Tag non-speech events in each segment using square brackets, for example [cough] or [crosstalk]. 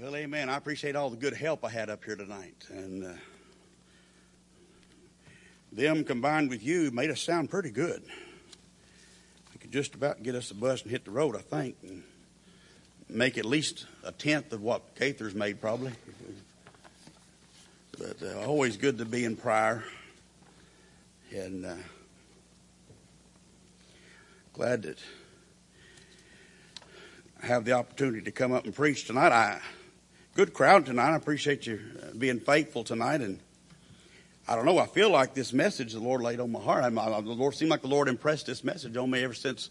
Well, amen. I appreciate all the good help I had up here tonight. And uh, them combined with you made us sound pretty good. We could just about get us a bus and hit the road, I think, and make at least a tenth of what Gaither's made, probably. But uh, always good to be in prayer. And uh, glad that have the opportunity to come up and preach tonight. I good crowd tonight. I appreciate you uh, being faithful tonight. And I don't know. I feel like this message the Lord laid on my heart. I, the Lord seemed like the Lord impressed this message on me ever since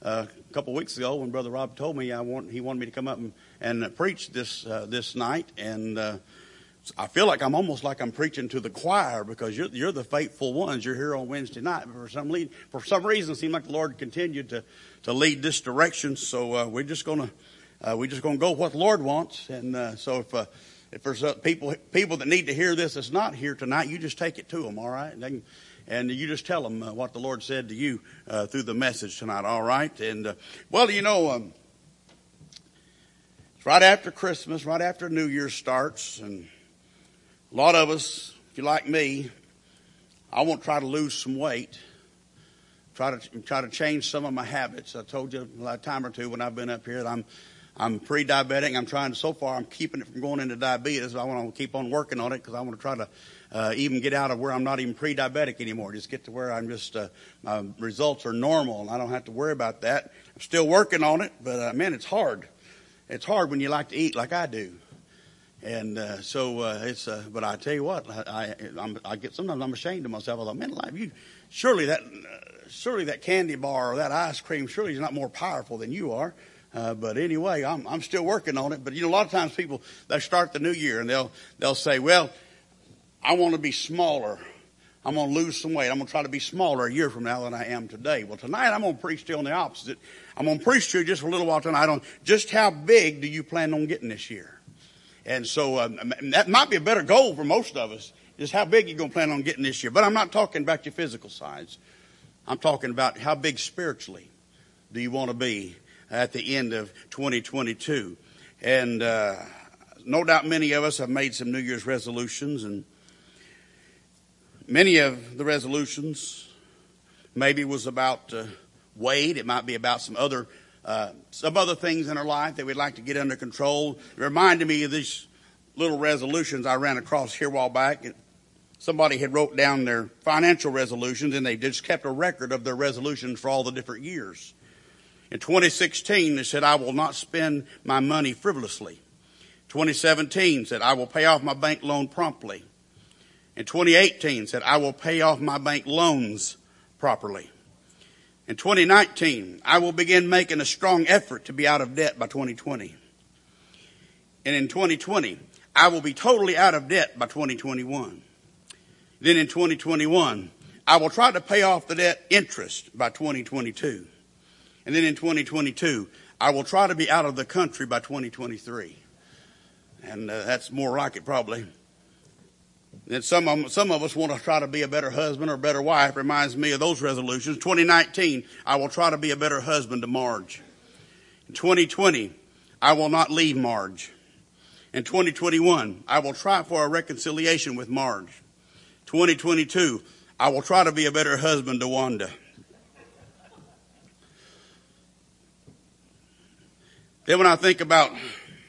uh, a couple weeks ago when Brother Rob told me I want he wanted me to come up and, and preach this uh, this night. And uh, I feel like I'm almost like I'm preaching to the choir because you're you're the faithful ones. You're here on Wednesday night. But for some lead, for some reason, it seemed like the Lord continued to to lead this direction. So uh, we're just gonna uh, we're just gonna go what the Lord wants. And uh, so if uh, if there's uh, people people that need to hear this that's not here tonight, you just take it to them. All right. Can, and you just tell them uh, what the Lord said to you uh, through the message tonight. All right. And well, you know, um, it's right after Christmas, right after New Year starts, and a lot of us, if you're like me, I want to try to lose some weight try to try to change some of my habits. I told you a time or two when I've been up here that I'm I'm pre-diabetic. I'm trying to, so far, I'm keeping it from going into diabetes. I want to keep on working on it because I want to try to uh, even get out of where I'm not even pre-diabetic anymore. Just get to where I'm just, uh, my results are normal and I don't have to worry about that. I'm still working on it, but uh, man, it's hard. It's hard when you like to eat like I do. And uh, so uh, it's, uh, but I tell you what, I, I, I get sometimes I'm ashamed of myself. I thought, man, life, you surely that surely that candy bar or that ice cream surely is not more powerful than you are. Uh, but anyway, I'm, I'm still working on it. But you know, a lot of times people, they start the new year and they'll, they'll say, well, I want to be smaller. I'm going to lose some weight. I'm going to try to be smaller a year from now than I am today. Well, tonight I'm going to preach to you on the opposite. I'm going to preach to you just for a little while tonight on just how big do you plan on getting this year? And so um, that might be a better goal for most of us, is how big you're going to plan on getting this year. But I'm not talking about your physical size. I'm talking about how big spiritually do you want to be at the end of 2022. And uh, no doubt many of us have made some New Year's resolutions, and many of the resolutions maybe was about uh, weight. It might be about some other uh, some other things in our life that we'd like to get under control. It reminded me of these little resolutions I ran across here a while back. Somebody had wrote down their financial resolutions and they just kept a record of their resolutions for all the different years. In 2016, they said, I will not spend my money frivolously. 2017 said, I will pay off my bank loan promptly. In 2018 said, I will pay off my bank loans properly. In 2019, I will begin making a strong effort to be out of debt by 2020. And in 2020, I will be totally out of debt by 2021. Then in 2021, I will try to pay off the debt interest by 2022. And then in 2022, I will try to be out of the country by 2023. And uh, that's more like it probably. And some of, some of us want to try to be a better husband or better wife. Reminds me of those resolutions. 2019, I will try to be a better husband to Marge. In 2020, I will not leave Marge. In 2021, I will try for a reconciliation with Marge. 2022, I will try to be a better husband to Wanda. Then when I think about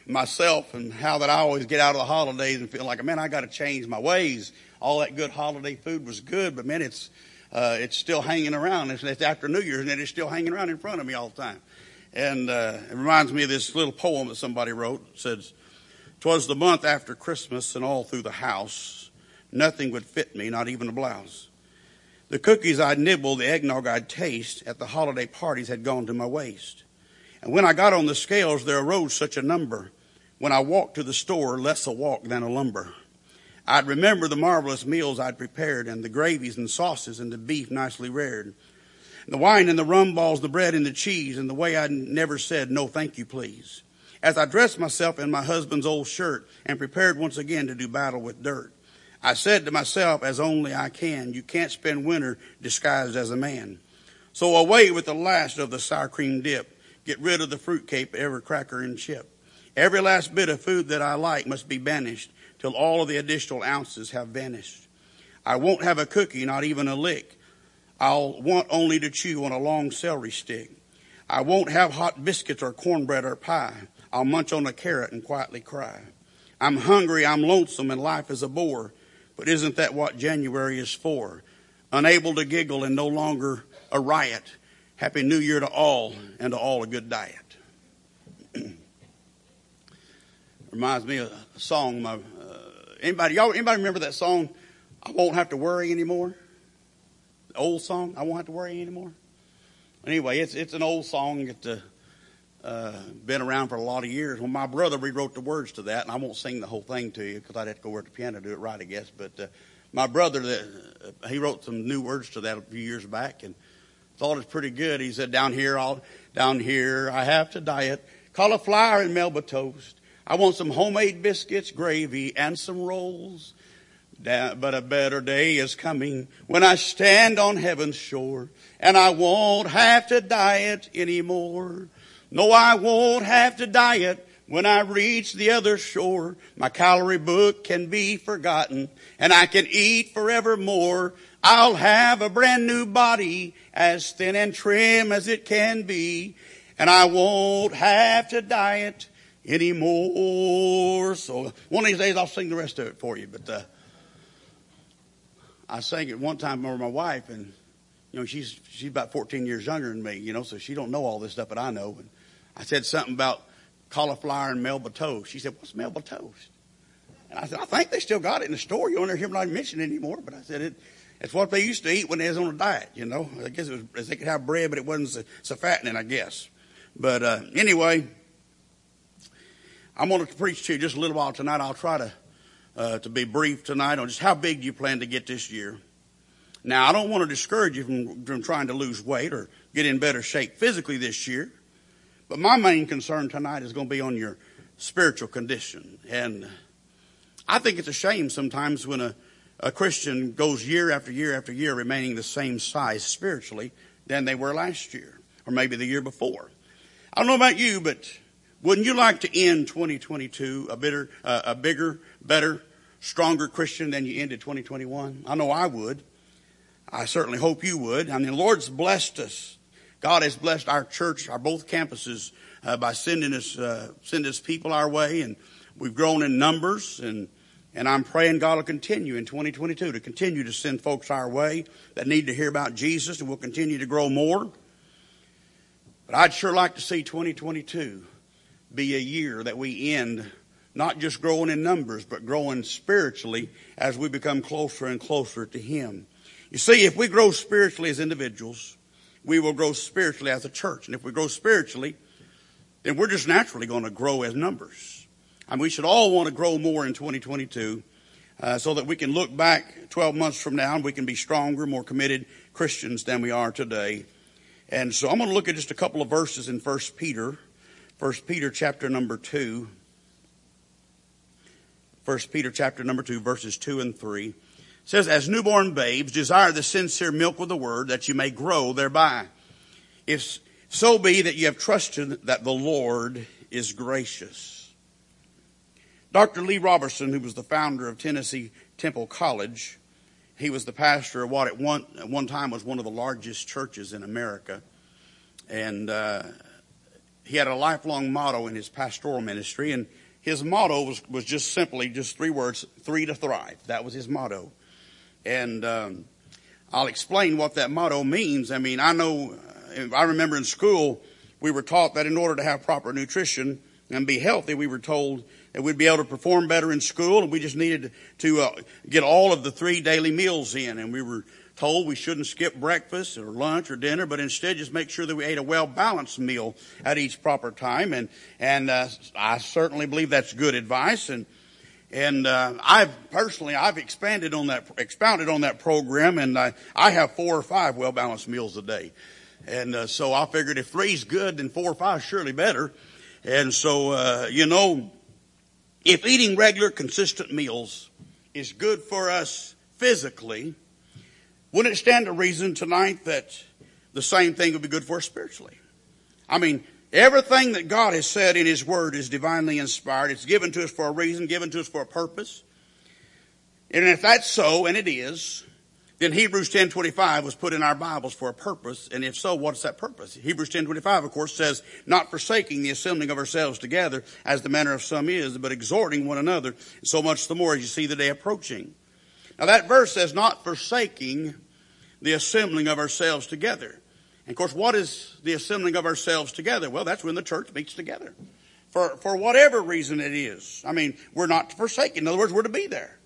myself and how that I always get out of the holidays and feel like, man, I got to change my ways. All that good holiday food was good, but man, it's uh, it's still hanging around. It's, it's, after New Year's, and it's still hanging around in front of me all the time. And uh, it reminds me of this little poem that somebody wrote. It says, "Twas the month after Christmas, and all through the house." Nothing would fit me, not even a blouse. The cookies I'd nibble, the eggnog I'd taste at the holiday parties had gone to my waist. And when I got on the scales, there arose such a number. When I walked to the store, less a walk than a lumber. I'd remember the marvelous meals I'd prepared and the gravies and sauces and the beef nicely reared. The wine and the rum balls, the bread and the cheese and the way I never said no thank you please. As I dressed myself in my husband's old shirt and prepared once again to do battle with dirt. I said to myself, as only I can, you can't spend winter disguised as a man. So away with the last of the sour cream dip. Get rid of the fruit cake, every cracker and chip. Every last bit of food that I like must be banished till all of the additional ounces have vanished. I won't have a cookie, not even a lick. I'll want only to chew on a long celery stick. I won't have hot biscuits or cornbread or pie. I'll munch on a carrot and quietly cry. I'm hungry, I'm lonesome, and life is a bore. But isn't that what January is for? Unable to giggle and no longer a riot. Happy New Year to all, and to all a good diet. [clears throat] Reminds me of a song. My, uh, anybody, y'all, anybody remember that song? I won't have to worry anymore. The old song. I won't have to worry anymore. Anyway, it's it's an old song. It's uh, uh, been around for a lot of years. Well, my brother rewrote the words to that, and I won't sing the whole thing to you because I'd have to go over the piano to do it right, I guess. But uh, my brother, uh, he wrote some new words to that a few years back, and thought it's pretty good. He said, "Down here, I'll down here, I have to diet cauliflower and Melba toast. I want some homemade biscuits, gravy, and some rolls." But a better day is coming when I stand on heaven's shore and I won't have to diet anymore. No, I won't have to diet when I reach the other shore. My calorie book can be forgotten and I can eat forevermore. I'll have a brand new body as thin and trim as it can be and I won't have to diet anymore. So one of these days I'll sing the rest of it for you, but, uh, I sang it one time over my wife, and you know she's she's about 14 years younger than me, you know, so she don't know all this stuff, but I know. And I said something about cauliflower and Melba toast. She said, "What's Melba toast?" And I said, "I think they still got it in the store. You don't hear me mention it anymore." But I said it. It's what they used to eat when they was on a diet, you know. I guess it was they could have bread, but it wasn't so, so fattening, I guess. But uh, anyway, I'm going to preach to you just a little while tonight. I'll try to uh, to be brief tonight on just how big you plan to get this year. Now, I don't want to discourage you from, from trying to lose weight or get in better shape physically this year, but my main concern tonight is going to be on your spiritual condition. And I think it's a shame sometimes when a, a Christian goes year after year after year remaining the same size spiritually than they were last year or maybe the year before. I don't know about you, but wouldn't you like to end 2022 a bitter, uh, a bigger, better, stronger Christian than you ended 2021? I know I would. I certainly hope you would. I mean, the Lord's blessed us. God has blessed our church, our both campuses, uh, by sending us, uh, sending us people our way, and we've grown in numbers, and and I'm praying God will continue in 2022 to continue to send folks our way that need to hear about Jesus, and we'll continue to grow more. But I'd sure like to see 2022 be a year that we end not just growing in numbers, but growing spiritually as we become closer and closer to Him. You see, if we grow spiritually as individuals, we will grow spiritually as a church. And if we grow spiritually, then we're just naturally going to grow as numbers. And we should all want to grow more in 2022 uh, so that we can look back 12 months from now and we can be stronger, more committed Christians than we are today. And so I'm going to look at just a couple of verses in 1 Peter First Peter chapter number 2. First Peter chapter number 2 verses 2 and 3 says, As newborn babes, desire the sincere milk of the word that you may grow thereby. If so be that you have trusted that the Lord is gracious. Dr. Lee Roberson, who was the founder of Tennessee Temple College, he was the pastor of what at one, at one time was one of the largest churches in America. And uh, he had a lifelong motto in his pastoral ministry, and his motto was, was just simply just three words: three to thrive. That was his motto, and um, I'll explain what that motto means. I mean, I know, I remember in school we were taught that in order to have proper nutrition and be healthy, we were told that we'd be able to perform better in school, and we just needed to uh, get all of the three daily meals in, and we were told we shouldn't skip breakfast or lunch or dinner, but instead just make sure that we ate a well balanced meal at each proper time. And and uh, I certainly believe that's good advice. And and uh, I've personally I've expanded on that expounded on that program, and I, I have four or five well balanced meals a day. And uh, so I figured if three's good, then four or five surely better. And so uh, you know, if eating regular, consistent meals is good for us physically wouldn't it stand to reason tonight that the same thing would be good for us spiritually? I mean, Everything that God has said in His Word is divinely inspired. It's given to us for a reason, given to us for a purpose. And if that's so, and it is, then Hebrews 10:25 was put in our Bibles for a purpose, and if so, what's that purpose? Hebrews 10:25 of course says, "Not forsaking the assembling of ourselves together as the manner of some is, but exhorting one another, so much the more as you see the day approaching." Now that verse says, "Not forsaking the assembling of ourselves together." And of course, what is the assembling of ourselves together? Well, that's when the church meets together. For, for whatever reason it is. I mean, we're not to forsake. In other words, we're to be there.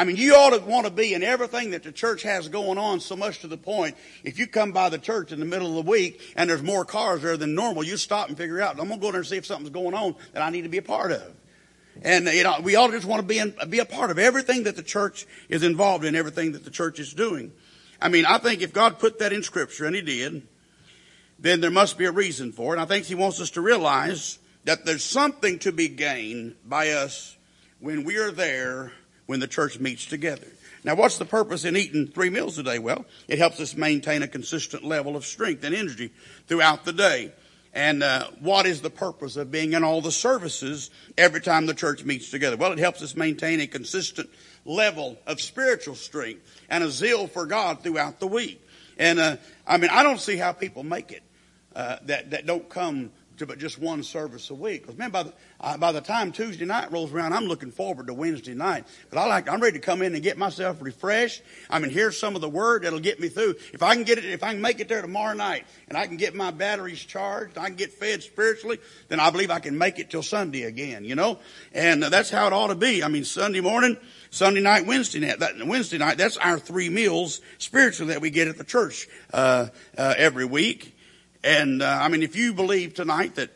I mean, you ought to want to be in everything that the church has going on so much to the point, if you come by the church in the middle of the week and there's more cars there than normal, you stop and figure out, I'm going to go there and see if something's going on that I need to be a part of. And, you know, we all just want to be, in, be a part of everything that the church is involved in, everything that the church is doing. I mean, I think if God put that in scripture, and he did, then there must be a reason for it. And I think he wants us to realize that there's something to be gained by us when we are there when the church meets together. Now, what's the purpose in eating three meals a day? Well, it helps us maintain a consistent level of strength and energy throughout the day. And uh, what is the purpose of being in all the services every time the church meets together? Well, it helps us maintain a consistent level of spiritual strength and a zeal for God throughout the week. And uh, I mean, I don't see how people make it uh, that that don't come to but just one service a week. Because man, by the uh, by the time Tuesday night rolls around, I'm looking forward to Wednesday night. But I like I'm ready to come in and get myself refreshed. I mean, here's some of the word that'll get me through. If I can get it, if I can make it there tomorrow night, and I can get my batteries charged, I can get fed spiritually, then I believe I can make it till Sunday again. You know, and uh, that's how it ought to be. I mean, Sunday morning. Sunday night, Wednesday night, that, Wednesday night, that's our three meals spiritually that we get at the church, uh, uh, every week. And uh, I mean, if you believe tonight that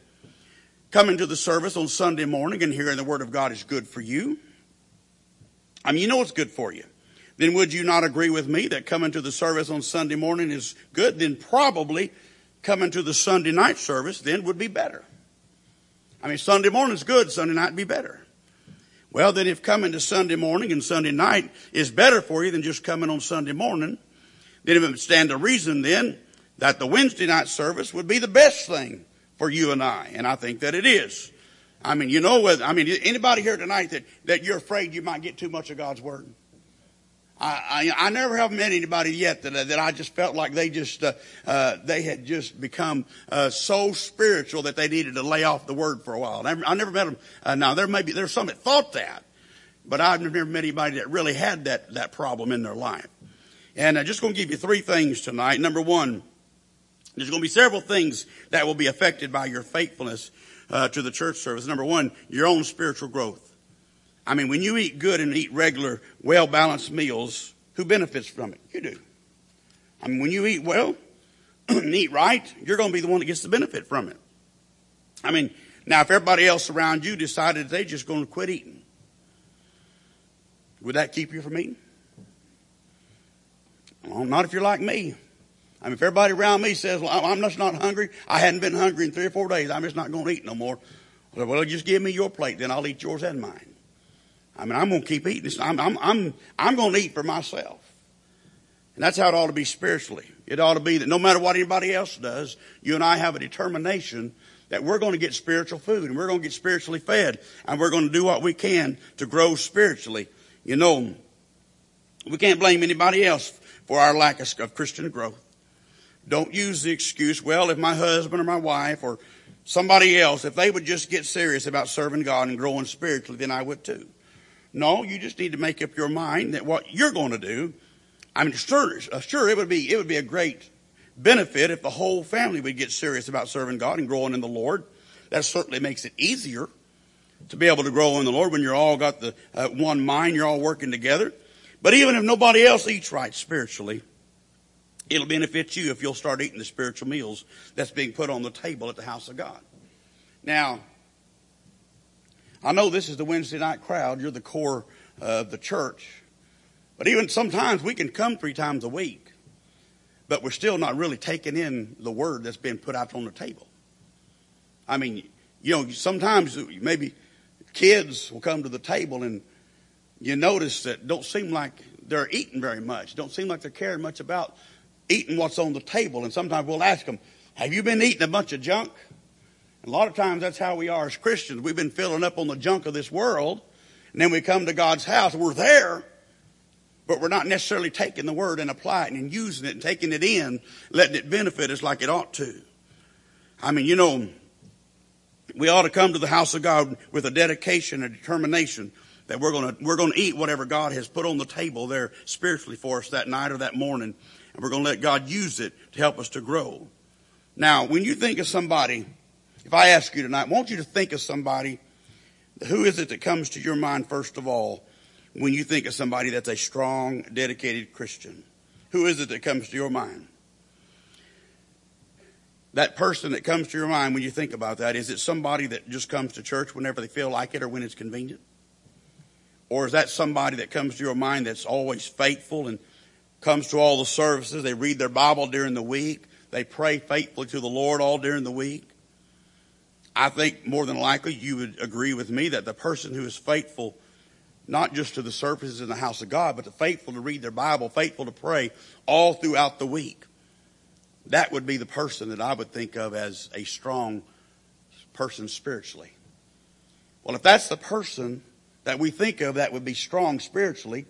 coming to the service on Sunday morning and hearing the Word of God is good for you, I mean, you know it's good for you. Then would you not agree with me that coming to the service on Sunday morning is good? Then probably coming to the Sunday night service then would be better. I mean, Sunday morning is good, Sunday night would be better. Well, then if coming to Sunday morning and Sunday night is better for you than just coming on Sunday morning, then it would stand to reason then that the Wednesday night service would be the best thing for you and I. And I think that it is. I mean, you know, whether, I mean, anybody here tonight that, that you're afraid you might get too much of God's Word? I, I, I never have met anybody yet that, that I just felt like they just, uh, uh, they had just become, uh, so spiritual that they needed to lay off the Word for a while. I, I never met them. Uh, now there may be, there's some that thought that, but I've never met anybody that really had that, that problem in their life. And I'm just going to give you three things tonight. Number one, there's going to be several things that will be affected by your faithfulness uh, to the church service. Number one, your own spiritual growth. I mean, when you eat good and eat regular, well balanced meals, who benefits from it? You do. I mean, when you eat well [clears throat] and eat right, you're going to be the one that gets the benefit from it. I mean, now if everybody else around you decided they're just going to quit eating, would that keep you from eating? Well, not if you're like me. I mean, if everybody around me says, well, I'm just not hungry, I hadn't been hungry in three or four days, I'm just not going to eat no more. Well, just give me your plate, then I'll eat yours and mine. I mean, I'm going to keep eating. I'm, I'm, I'm, I'm going to eat for myself. And that's how it ought to be spiritually. It ought to be that no matter what anybody else does, you and I have a determination that we're going to get spiritual food and we're going to get spiritually fed and we're going to do what we can to grow spiritually. You know, we can't blame anybody else for our lack of Christian growth. Don't use the excuse, well, if my husband or my wife or somebody else, if they would just get serious about serving God and growing spiritually, then I would too. No, you just need to make up your mind that what you're going to do, I mean, sure, sure, it would be, it would be a great benefit if the whole family would get serious about serving God and growing in the Lord. That certainly makes it easier to be able to grow in the Lord when you're all got the uh, one mind, you're all working together. But even if nobody else eats right spiritually, It'll benefit you if you'll start eating the spiritual meals that's being put on the table at the house of God. Now, I know this is the Wednesday night crowd. You're the core of the church. But even sometimes we can come three times a week, but we're still not really taking in the word that's been put out on the table. I mean, you know, sometimes maybe kids will come to the table and you notice that don't seem like they're eating very much. Don't seem like they're caring much about eating what's on the table. And sometimes we'll ask them, have you been eating a bunch of junk? And a lot of times that's how we are as Christians. We've been filling up on the junk of this world, and then we come to God's house. We're there, but we're not necessarily taking the word and applying it and using it and taking it in, letting it benefit us like it ought to. I mean, you know, we ought to come to the house of God with a dedication and determination that we're going to we're going to eat whatever God has put on the table there spiritually for us that night or that morning, and we're going to let God use it to help us to grow. Now, when you think of somebody, if I ask you tonight, I want you to think of somebody. Who is it that comes to your mind first of all when you think of somebody that's a strong, dedicated Christian? Who is it that comes to your mind? That person that comes to your mind when you think about that, is it somebody that just comes to church whenever they feel like it or when it's convenient? Or is that somebody that comes to your mind that's always faithful and comes to all the services? They read their Bible during the week. They pray faithfully to the Lord all during the week. I think more than likely you would agree with me that the person who is faithful, not just to the services in the house of God, but the faithful to read their Bible, faithful to pray all throughout the week, that would be the person that I would think of as a strong person spiritually. Well, if that's the person that we think of that would be strong spiritually,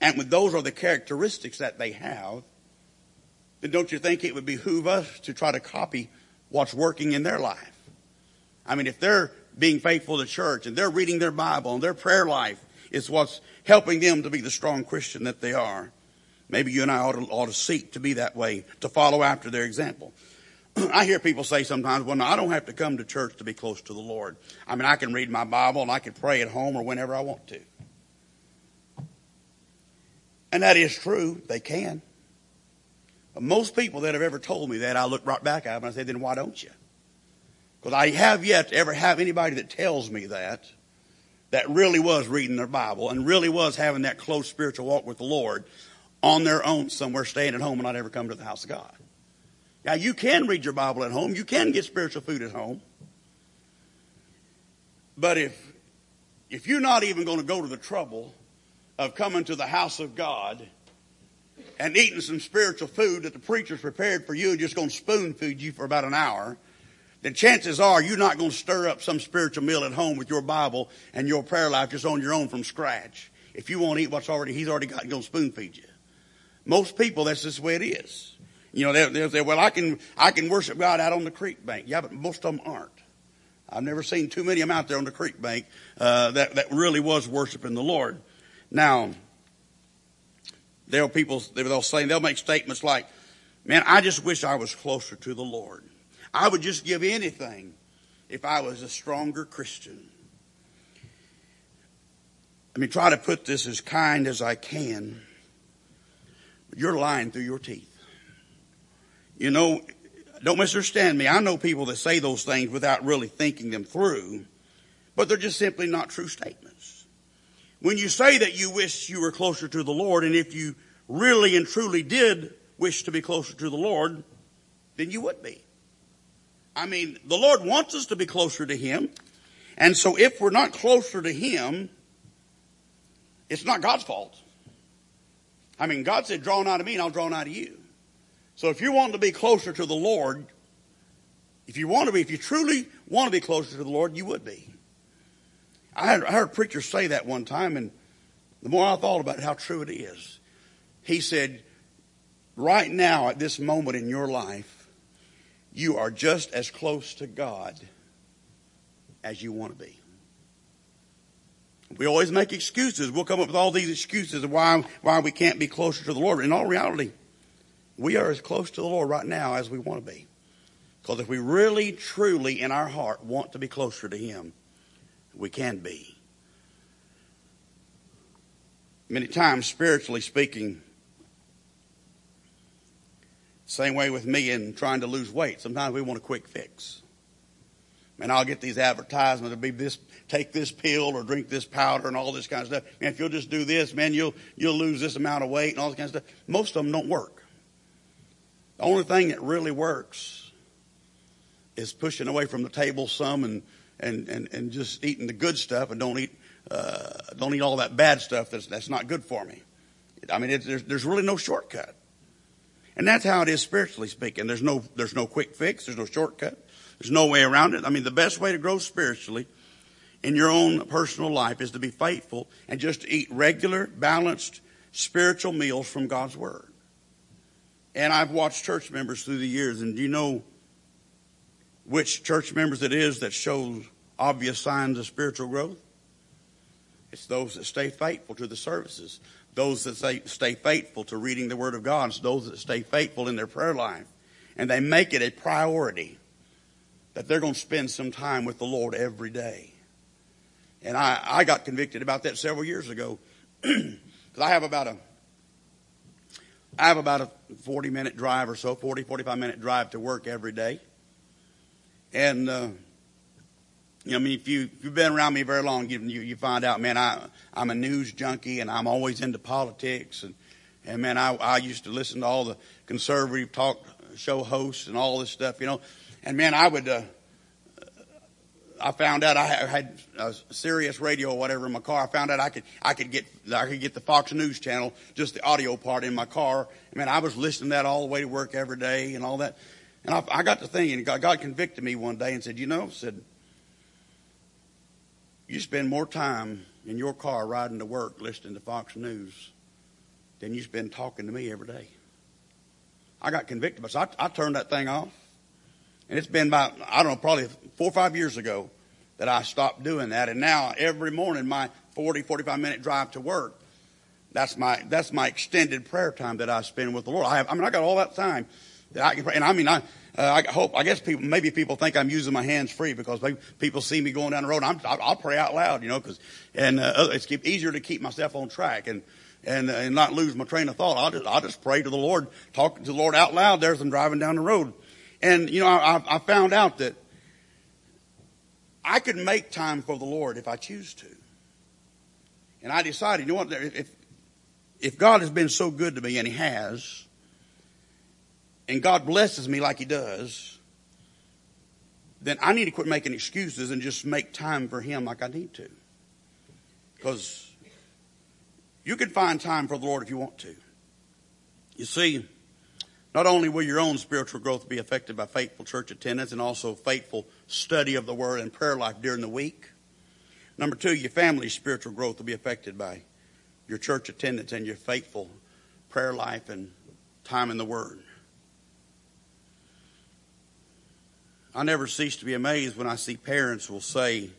and when those are the characteristics that they have, then don't you think it would behoove us to try to copy what's working in their life? I mean, if they're being faithful to church and they're reading their Bible and their prayer life is what's helping them to be the strong Christian that they are, maybe you and I ought to, ought to seek to be that way, to follow after their example. [clears throat] I hear people say sometimes, well, no, I don't have to come to church to be close to the Lord. I mean, I can read my Bible and I can pray at home or whenever I want to. And that is true. They can. But most people that have ever told me that, I look right back at them and I say, then why don't you? Because I have yet to ever have anybody that tells me that, that really was reading their Bible and really was having that close spiritual walk with the Lord on their own somewhere, staying at home and not ever come to the house of God. Now you can read your Bible at home. You can get spiritual food at home. But if, if you're not even going to go to the trouble of coming to the house of God and eating some spiritual food that the preacher's prepared for you and just going to spoon feed you for about an hour, then chances are you're not going to stir up some spiritual meal at home with your Bible and your prayer life just on your own from scratch. If you want to eat what's already, he's already got, going to spoon feed you. Most people, that's just the way it is. You know, they'll, they'll say, well, I can, I can worship God out on the creek bank. Yeah, but most of them aren't. I've never seen too many of them out there on the creek bank, uh, that, that really was worshiping the Lord. Now, there are people, they'll say, they'll make statements like, man, I just wish I was closer to the Lord. I would just give anything if I was a stronger Christian. Let me try to put this as kind as I can. You're lying through your teeth. You know, don't misunderstand me. I know people that say those things without really thinking them through, but they're just simply not true statements. When you say that you wish you were closer to the Lord, and if you really and truly did wish to be closer to the Lord, then you would be. I mean, the Lord wants us to be closer to Him. And so if we're not closer to Him, it's not God's fault. I mean, God said, draw nigh to me and I'll draw nigh to you. So if you want to be closer to the Lord, if you want to be, if you truly want to be closer to the Lord, you would be. I heard, I heard a preacher say that one time, and the more I thought about it, how true it is. He said, right now, at this moment in your life, you are just as close to God as you want to be. We always make excuses. We'll come up with all these excuses of why, why we can't be closer to the Lord. In all reality, we are as close to the Lord right now as we want to be. Because if we really, truly, in our heart, want to be closer to Him, we can be. Many times, spiritually speaking, same way with me in trying to lose weight. Sometimes we want a quick fix. And I'll get these advertisements to be this, take this pill or drink this powder and all this kind of stuff. And if you'll just do this, man, you'll, you'll lose this amount of weight and all this kind of stuff. Most of them don't work. The only thing that really works is pushing away from the table some and, and, and, and just eating the good stuff and don't eat, uh, don't eat all that bad stuff that's, that's not good for me. I mean, there's, there's really no shortcut. And that's how it is spiritually speaking. There's no, there's no quick fix. There's no shortcut. There's no way around it. I mean, the best way to grow spiritually in your own personal life is to be faithful and just to eat regular, balanced, spiritual meals from God's Word. And I've watched church members through the years, and you know which church members it is that shows obvious signs of spiritual growth? It's those that stay faithful to the services, those that stay, stay faithful to reading the Word of God, it's those that stay faithful in their prayer life. And they make it a priority that they're going to spend some time with the Lord every day. And I, I got convicted about that several years ago. [clears throat] Because I have about a I have about a 40 minute drive or so, 40, 45 minute drive to work every day. And, uh, you know, I mean, if you, if you've been around me very long, you, you, you find out, man, I, I'm a news junkie and I'm always into politics. And, and man, I, I used to listen to all the conservative talk show hosts and all this stuff, you know. And man, I would, uh, I found out I had a Sirius radio or whatever in my car. I found out I could I could get I could get the Fox News channel, just the audio part in my car. I mean, I was listening to that all the way to work every day and all that. And I, I got to thinking, God, God convicted me one day and said, you know, said, you spend more time in your car riding to work listening to Fox News than you spend talking to me every day. I got convicted, but so I, I turned that thing off. And it's been about, I don't know, probably four or five years ago that I stopped doing that. And now every morning, my 40, 45 minute drive to work, that's my, that's my extended prayer time that I spend with the Lord. I have, I mean, I got all that time I can pray. And I mean, I, uh, I hope, I guess people, maybe people think I'm using my hands free because people see me going down the road. I'm, I'll pray out loud, you know, cause, and, uh, it's easier to keep myself on track and, and, and not lose my train of thought. I'll just, I'll just pray to the Lord, talk to the Lord out loud there as I'm driving down the road. And, you know, I, I found out that I could make time for the Lord if I choose to. And I decided, you know what, if, if God has been so good to me, and He has, and God blesses me like He does, then I need to quit making excuses and just make time for Him like I need to. Because you can find time for the Lord if you want to. You see, not only will your own spiritual growth be affected by faithful church attendance and also faithful study of the Word and prayer life during the week. Number two, your family's spiritual growth will be affected by your church attendance and your faithful prayer life and time in the Word. I never cease to be amazed when I see parents will say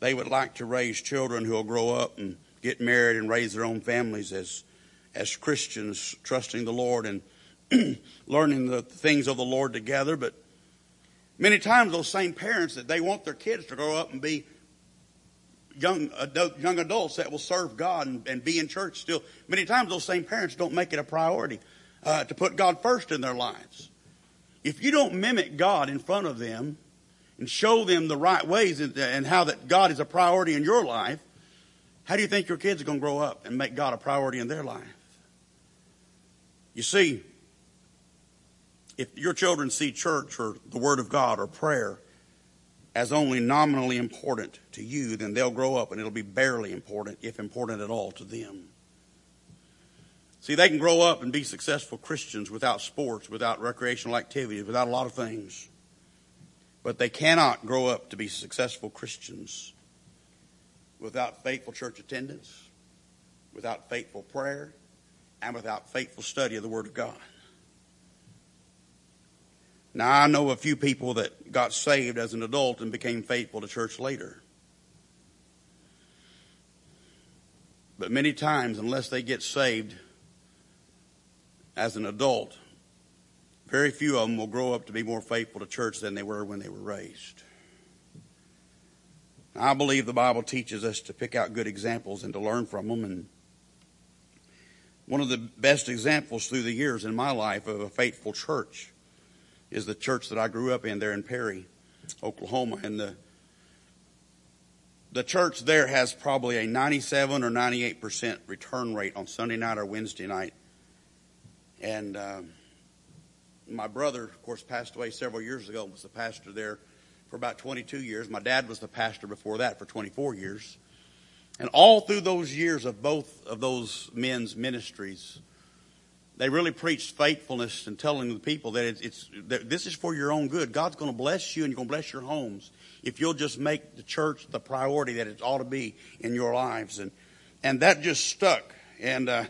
they would like to raise children who will grow up and get married and raise their own families as as Christians, trusting the Lord and [clears throat] learning the things of the Lord together. But many times those same parents that they want their kids to grow up and be young adult, young adults that will serve God and, and, be in church still. Many times those same parents don't make it a priority uh, to put God first in their lives. If you don't mimic God in front of them and show them the right ways and, how that God is a priority in your life, how do you think your kids are going to grow up and make God a priority in their life? You see, if your children see church or the Word of God or prayer as only nominally important to you, then they'll grow up and it'll be barely important, if important at all, to them. See, they can grow up and be successful Christians without sports, without recreational activities, without a lot of things. But they cannot grow up to be successful Christians without faithful church attendance, without faithful prayer, and without faithful study of the Word of God. Now, I know a few people that got saved as an adult and became faithful to church later. But many times, unless they get saved as an adult, very few of them will grow up to be more faithful to church than they were when they were raised. I believe the Bible teaches us to pick out good examples and to learn from them. And one of the best examples through the years in my life of a faithful church is the church that I grew up in there in Perry, Oklahoma. And the, the church there has probably a 97 or 98% return rate on Sunday night or Wednesday night. And um, my brother, of course, passed away several years ago, was the pastor there for about 22 years. My dad was the pastor before that for 24 years. And all through those years of both of those men's ministries, they really preached faithfulness and telling the people that it's, it's that this is for your own good. God's going to bless you and you're going to bless your homes if you'll just make the church the priority that it ought to be in your lives. And and that just stuck. And uh,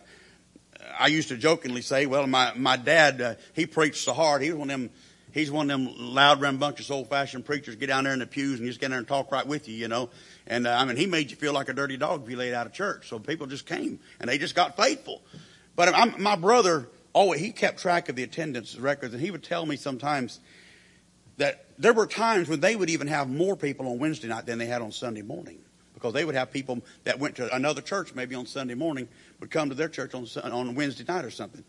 I used to jokingly say, well, my my dad uh, he preached so hard. He was one of them. He's one of them loud, rambunctious, old-fashioned preachers. Get down there in the pews and just get there and talk right with you, you know. And uh, I mean, he made you feel like a dirty dog if you laid out of church. So people just came and they just got faithful. But I'm, my brother, oh, he kept track of the attendance records, and he would tell me sometimes that there were times when they would even have more people on Wednesday night than they had on Sunday morning, because they would have people that went to another church maybe on Sunday morning would come to their church on on Wednesday night or something.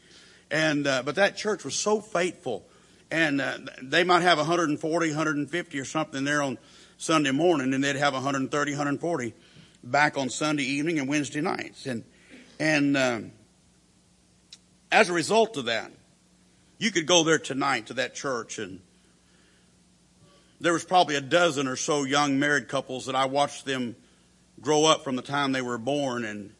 And uh, but that church was so faithful, and uh, they might have 140, 150 or something there on Sunday morning, and they'd have 130, 140 back on Sunday evening and Wednesday nights, and and. Um, as a result of that, you could go there tonight to that church and there was probably a dozen or so young married couples that I watched them grow up from the time they were born and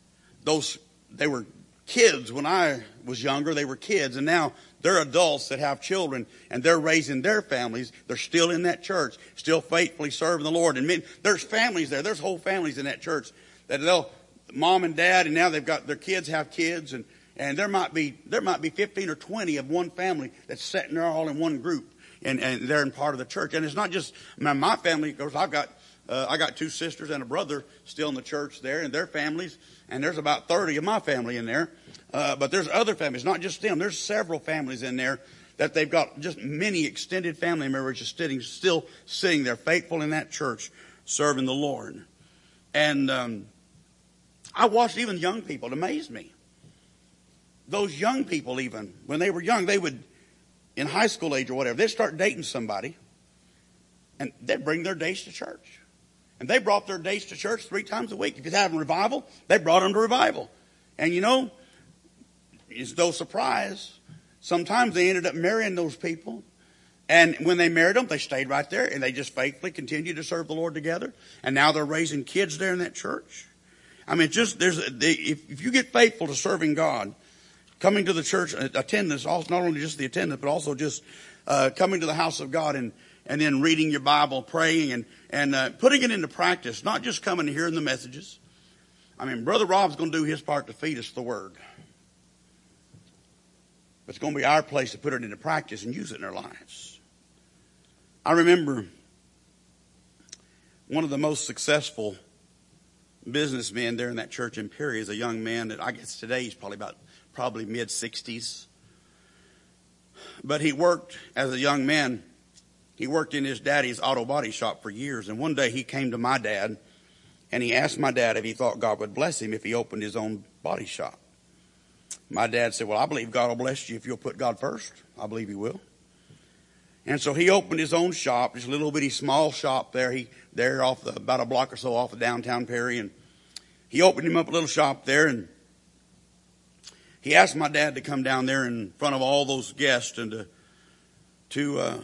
those, they were kids when I was younger, they were kids and now they're adults that have children and they're raising their families. They're still in that church, still faithfully serving the Lord. And men, there's families there. There's whole families in that church that they'll, mom and dad, and now they've got their kids have kids and and there might be there might be 15 or 20 of one family that's sitting there all in one group and, and they're in part of the church and it's not just my, my family because i've got uh, i got two sisters and a brother still in the church there and their families and there's about 30 of my family in there. Uh, but there's other families not just them. There's several families in there that they've got just many extended family members just sitting still sitting there faithful in that church serving the lord. And um, i watched even young people. It amazed me. Those young people even, when they were young, they would, in high school age or whatever, they'd start dating somebody and they'd bring their dates to church. And they brought their dates to church three times a week. If you're having revival, they brought them to revival. And you know, it's no surprise. Sometimes they ended up marrying those people. And when they married them, they stayed right there and they just faithfully continued to serve the Lord together. And now they're raising kids there in that church. I mean, just there's, if, if you get faithful to serving God, coming to the church, uh, attendance, not only just the attendance, but also just uh, coming to the house of God and and then reading your Bible, praying, and and uh, putting it into practice. Not just coming and hearing the messages. I mean, Brother Rob's going to do his part to feed us the Word. But it's going to be our place to put it into practice and use it in our lives. I remember one of the most successful businessmen there in that church in Perry is a young man that I guess today he's probably about probably mid 60s. But he worked as a young man. He worked in his daddy's auto body shop for years. And one day he came to my dad and he asked my dad if he thought God would bless him if he opened his own body shop. My dad said, Well, I believe God will bless you if you'll put God first. I believe he will. And so he opened his own shop, this little bitty small shop there. He there off the, about a block or so off of downtown Perry, and he opened him up a little shop there, and he asked my dad to come down there in front of all those guests and to to uh,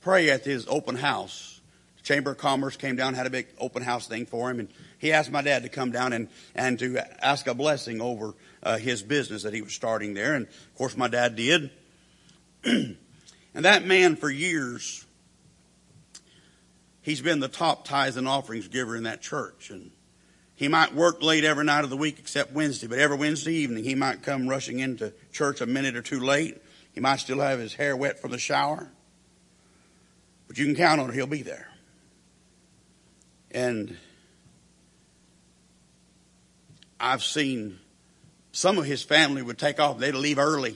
pray at his open house. The Chamber of Commerce came down, had a big open house thing for him, and he asked my dad to come down and and to ask a blessing over uh, his business that he was starting there. And of course, my dad did. [clears throat] and that man, for years, he's been the top tithes and offerings giver in that church, and he might work late every night of the week except Wednesday, but every Wednesday evening he might come rushing into church a minute or two late. He might still have his hair wet from the shower. But you can count on it, he'll be there. And I've seen some of his family would take off. They'd leave early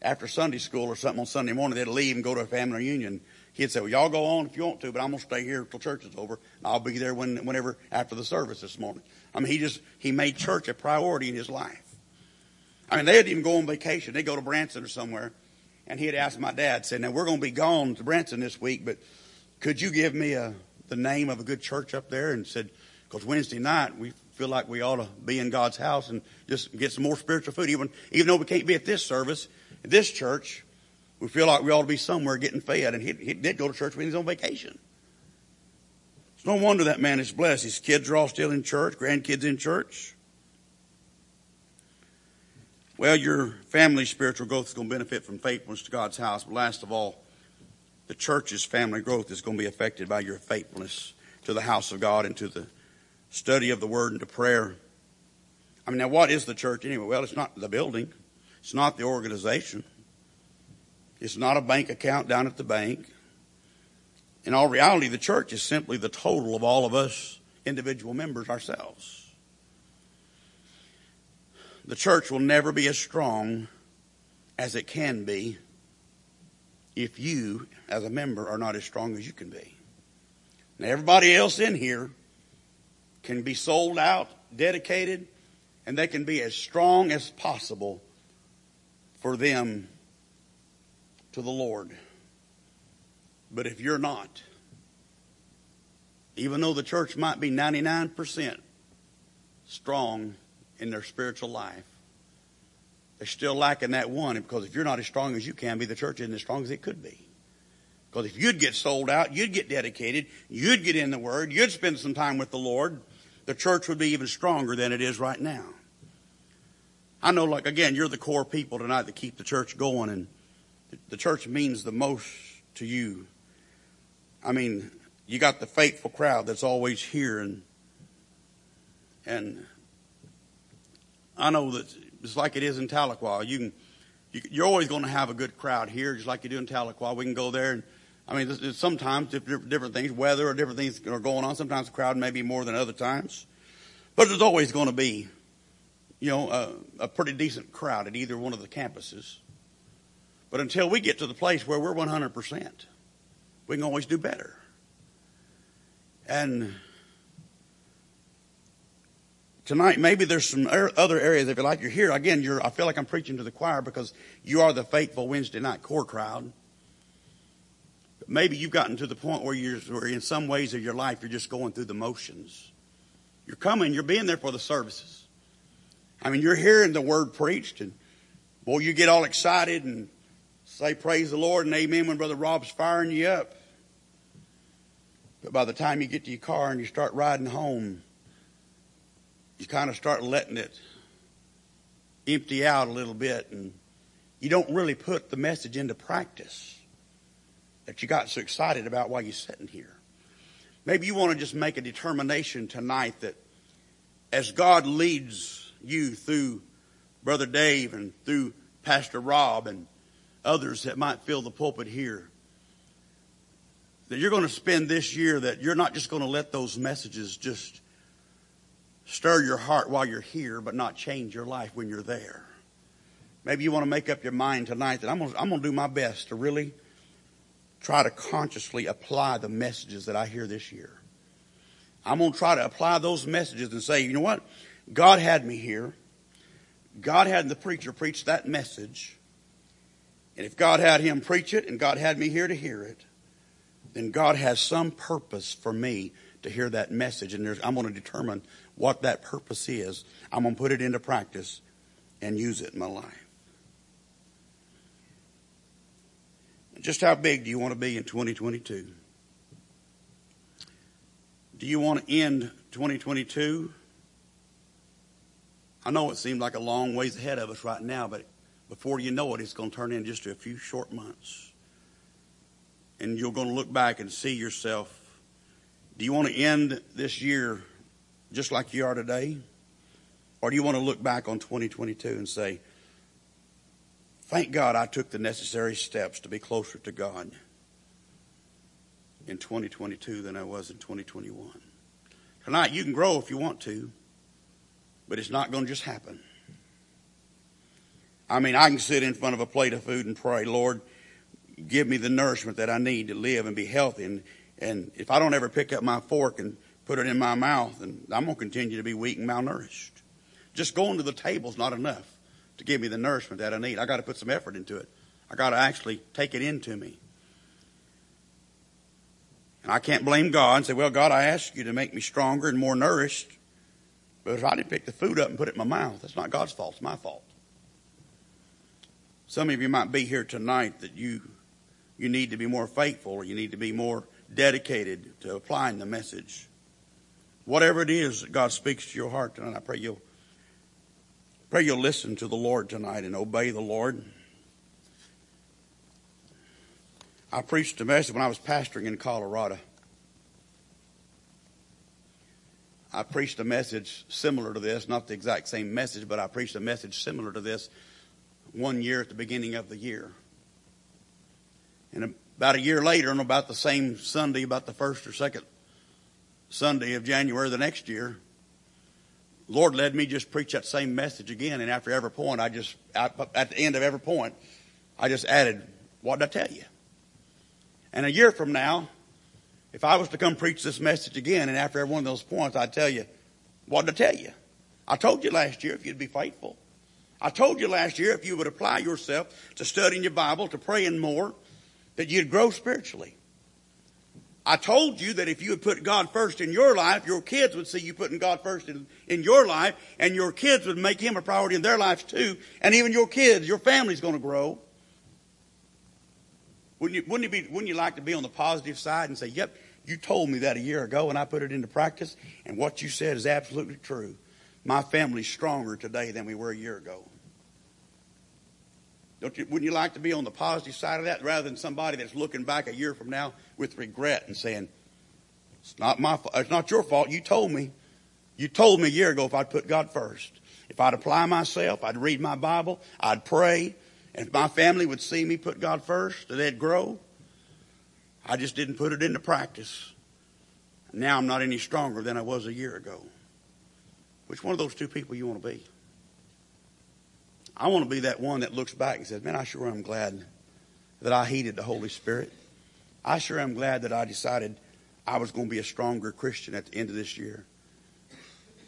after Sunday school or something on Sunday morning. They'd leave and go to a family reunion. He'd say, well, y'all go on if you want to, but I'm going to stay here till church is over. And I'll be there when, whenever after the service this morning. I mean, he just, he made church a priority in his life. I mean, they'd even go on vacation. They'd go to Branson or somewhere. And he'd ask my dad, said, now we're going to be gone to Branson this week, but could you give me a, the name of a good church up there? And said, because Wednesday night we feel like we ought to be in God's house and just get some more spiritual food. Even, even though we can't be at this service, this church, we feel like we ought to be somewhere getting fed. And he, he did go to church when he was on vacation. It's no wonder that man is blessed. His kids are all still in church, grandkids in church. Well, your family's spiritual growth is going to benefit from faithfulness to God's house. But last of all, the church's family growth is going to be affected by your faithfulness to the house of God and to the study of the word and to prayer. I mean, now what is the church anyway? Well, it's not the building. It's not the organization. It's not a bank account down at the bank. In all reality, the church is simply the total of all of us individual members ourselves. The church will never be as strong as it can be if you, as a member, are not as strong as you can be. Now, everybody else in here can be sold out, dedicated, and they can be as strong as possible for them to the Lord. But if you're not, even though the church might be 99% strong in their spiritual life, they're still lacking that one because if you're not as strong as you can be, the church isn't as strong as it could be. Because if you'd get sold out, you'd get dedicated, you'd get in the Word, you'd spend some time with the Lord, the church would be even stronger than it is right now. I know, like, again, you're the core people tonight that keep the church going, and the church means the most to you. I mean, you got the faithful crowd that's always here, and and I know that it's like it is in Tahlequah. You can, you, are always going to have a good crowd here, just like you do in Tahlequah. We can go there, and I mean, sometimes different things, weather or different things are going on. Sometimes the crowd may be more than other times, but there's always going to be, you know, a, a pretty decent crowd at either one of the campuses. But until we get to the place where we're 100%, we can always do better. And tonight, maybe there's some er, other areas, if you like, you're here. Again, you're, I feel like I'm preaching to the choir because you are the faithful Wednesday night core crowd. But maybe you've gotten to the point where you're, where in some ways of your life, you're just going through the motions. You're coming, you're being there for the services. I mean, you're hearing the word preached and boy, you get all excited and say praise the Lord and amen when Brother Rob's firing you up. But by the time you get to your car and you start riding home, you kind of start letting it empty out a little bit and you don't really put the message into practice that you got so excited about while you're sitting here. Maybe you want to just make a determination tonight that as God leads you through Brother Dave and through Pastor Rob and others that might fill the pulpit here. That you're going to spend this year that you're not just going to let those messages just stir your heart while you're here, but not change your life when you're there. Maybe you want to make up your mind tonight that I'm going, to, I'm going to do my best to really try to consciously apply the messages that I hear this year. I'm going to try to apply those messages and say, you know what? God had me here. God had the preacher preach that message. And if God had him preach it and God had me here to hear it, then God has some purpose for me to hear that message. And I'm going to determine what that purpose is. I'm going to put it into practice and use it in my life. Just how big do you want to be in 2022? Do you want to end 2022? I know it seems like a long ways ahead of us right now, but before you know it, it's going to turn into just a few short months. And you're going to look back and see yourself. Do you want to end this year just like you are today? Or do you want to look back on 2022 and say, thank God I took the necessary steps to be closer to God in 2022 than I was in 2021? Tonight, you can grow if you want to, but it's not going to just happen. I mean, I can sit in front of a plate of food and pray, Lord, give me the nourishment that I need to live and be healthy. And, and if I don't ever pick up my fork and put it in my mouth, and I'm going to continue to be weak and malnourished. Just going to the table is not enough to give me the nourishment that I need. I got to put some effort into it. I got to actually take it into me. And I can't blame God and say, well, God, I asked you to make me stronger and more nourished. But if I didn't pick the food up and put it in my mouth, that's not God's fault. It's my fault. Some of you might be here tonight that you, you need to be more faithful or you need to be more dedicated to applying the message. Whatever it is that God speaks to your heart tonight, I pray you'll Pray you'll listen to the Lord tonight and obey the Lord. I preached a message when I was pastoring in Colorado. I preached a message similar to this, not the exact same message, but I preached a message similar to this one year at the beginning of the year. And about a year later, on about the same Sunday, about the first or second Sunday of January the next year, Lord led me just preach that same message again. And after every point, I just, at the end of every point, I just added, what did I tell you? And a year from now, if I was to come preach this message again, and after every one of those points, I'd tell you, what did I tell you? I told you last year if you'd be faithful. I told you last year if you would apply yourself to studying your Bible, to praying more, that you'd grow spiritually. I told you that if you would put God first in your life, your kids would see you putting God first in, in your life, and your kids would make Him a priority in their lives too, and even your kids, your family's going to grow. Wouldn't you, wouldn't, be, wouldn't you like to be on the positive side and say, yep, you told me that a year ago and I put it into practice, and what you said is absolutely true. My family's stronger today than we were a year ago. Don't you, wouldn't you like to be on the positive side of that rather than somebody that's looking back a year from now with regret and saying, it's not my fault. It's not your fault. You told me. You told me a year ago if I'd put God first. If I'd apply myself, I'd read my Bible, I'd pray, and if my family would see me put God first, they'd grow. I just didn't put it into practice. Now I'm not any stronger than I was a year ago. Which one of those two people you want to be? I want to be that one that looks back and says, man, I sure am glad that I heeded the Holy Spirit. I sure am glad that I decided I was going to be a stronger Christian at the end of this year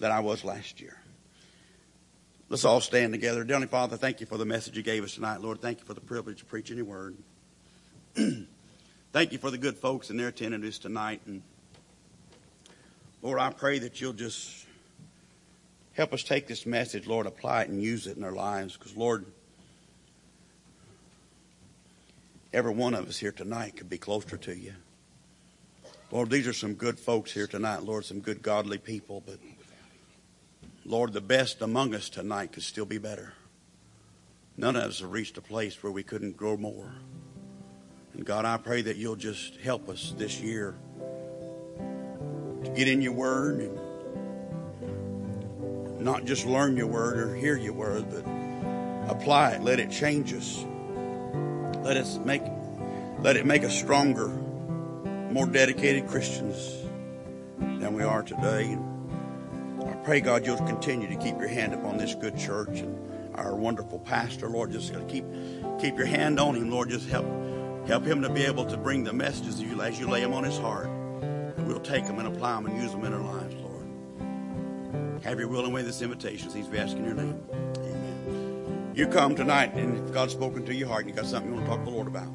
than I was last year. Let's all stand together. Dearly Father, thank you for the message you gave us tonight, Lord. Thank you for the privilege of preaching your word. [clears throat] thank you for the good folks in their attendance tonight. And Lord, I pray that you'll just Help us take this message, Lord, apply it and use it in our lives. Because, Lord, every one of us here tonight could be closer to you. Lord, these are some good folks here tonight, Lord, some good godly people. But, Lord, the best among us tonight could still be better. None of us have reached a place where we couldn't grow more. And God, I pray that you'll just help us this year to get in your word and not just learn your word or hear your word, but apply it. Let it change us. Let us make, let it make us stronger, more dedicated Christians than we are today. I pray, God, you'll continue to keep your hand upon this good church and our wonderful pastor, Lord. Just keep, keep your hand on him, Lord. Just help, help him to be able to bring the messages as you lay them on his heart. We'll take them and apply them and use them in our lives. Have your will and way this invitation. These we ask in your name. Amen. You come tonight, and if God's spoken to your heart and you got something you want to talk to the Lord about,